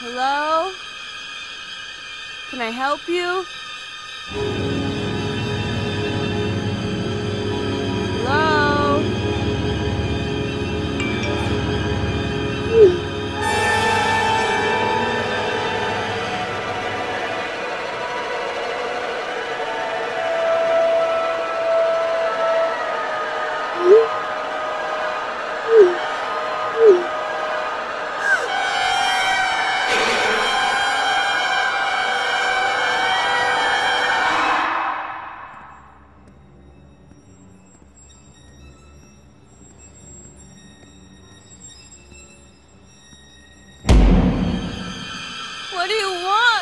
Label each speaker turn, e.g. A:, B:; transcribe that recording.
A: Hello? Can I help you? What do you want?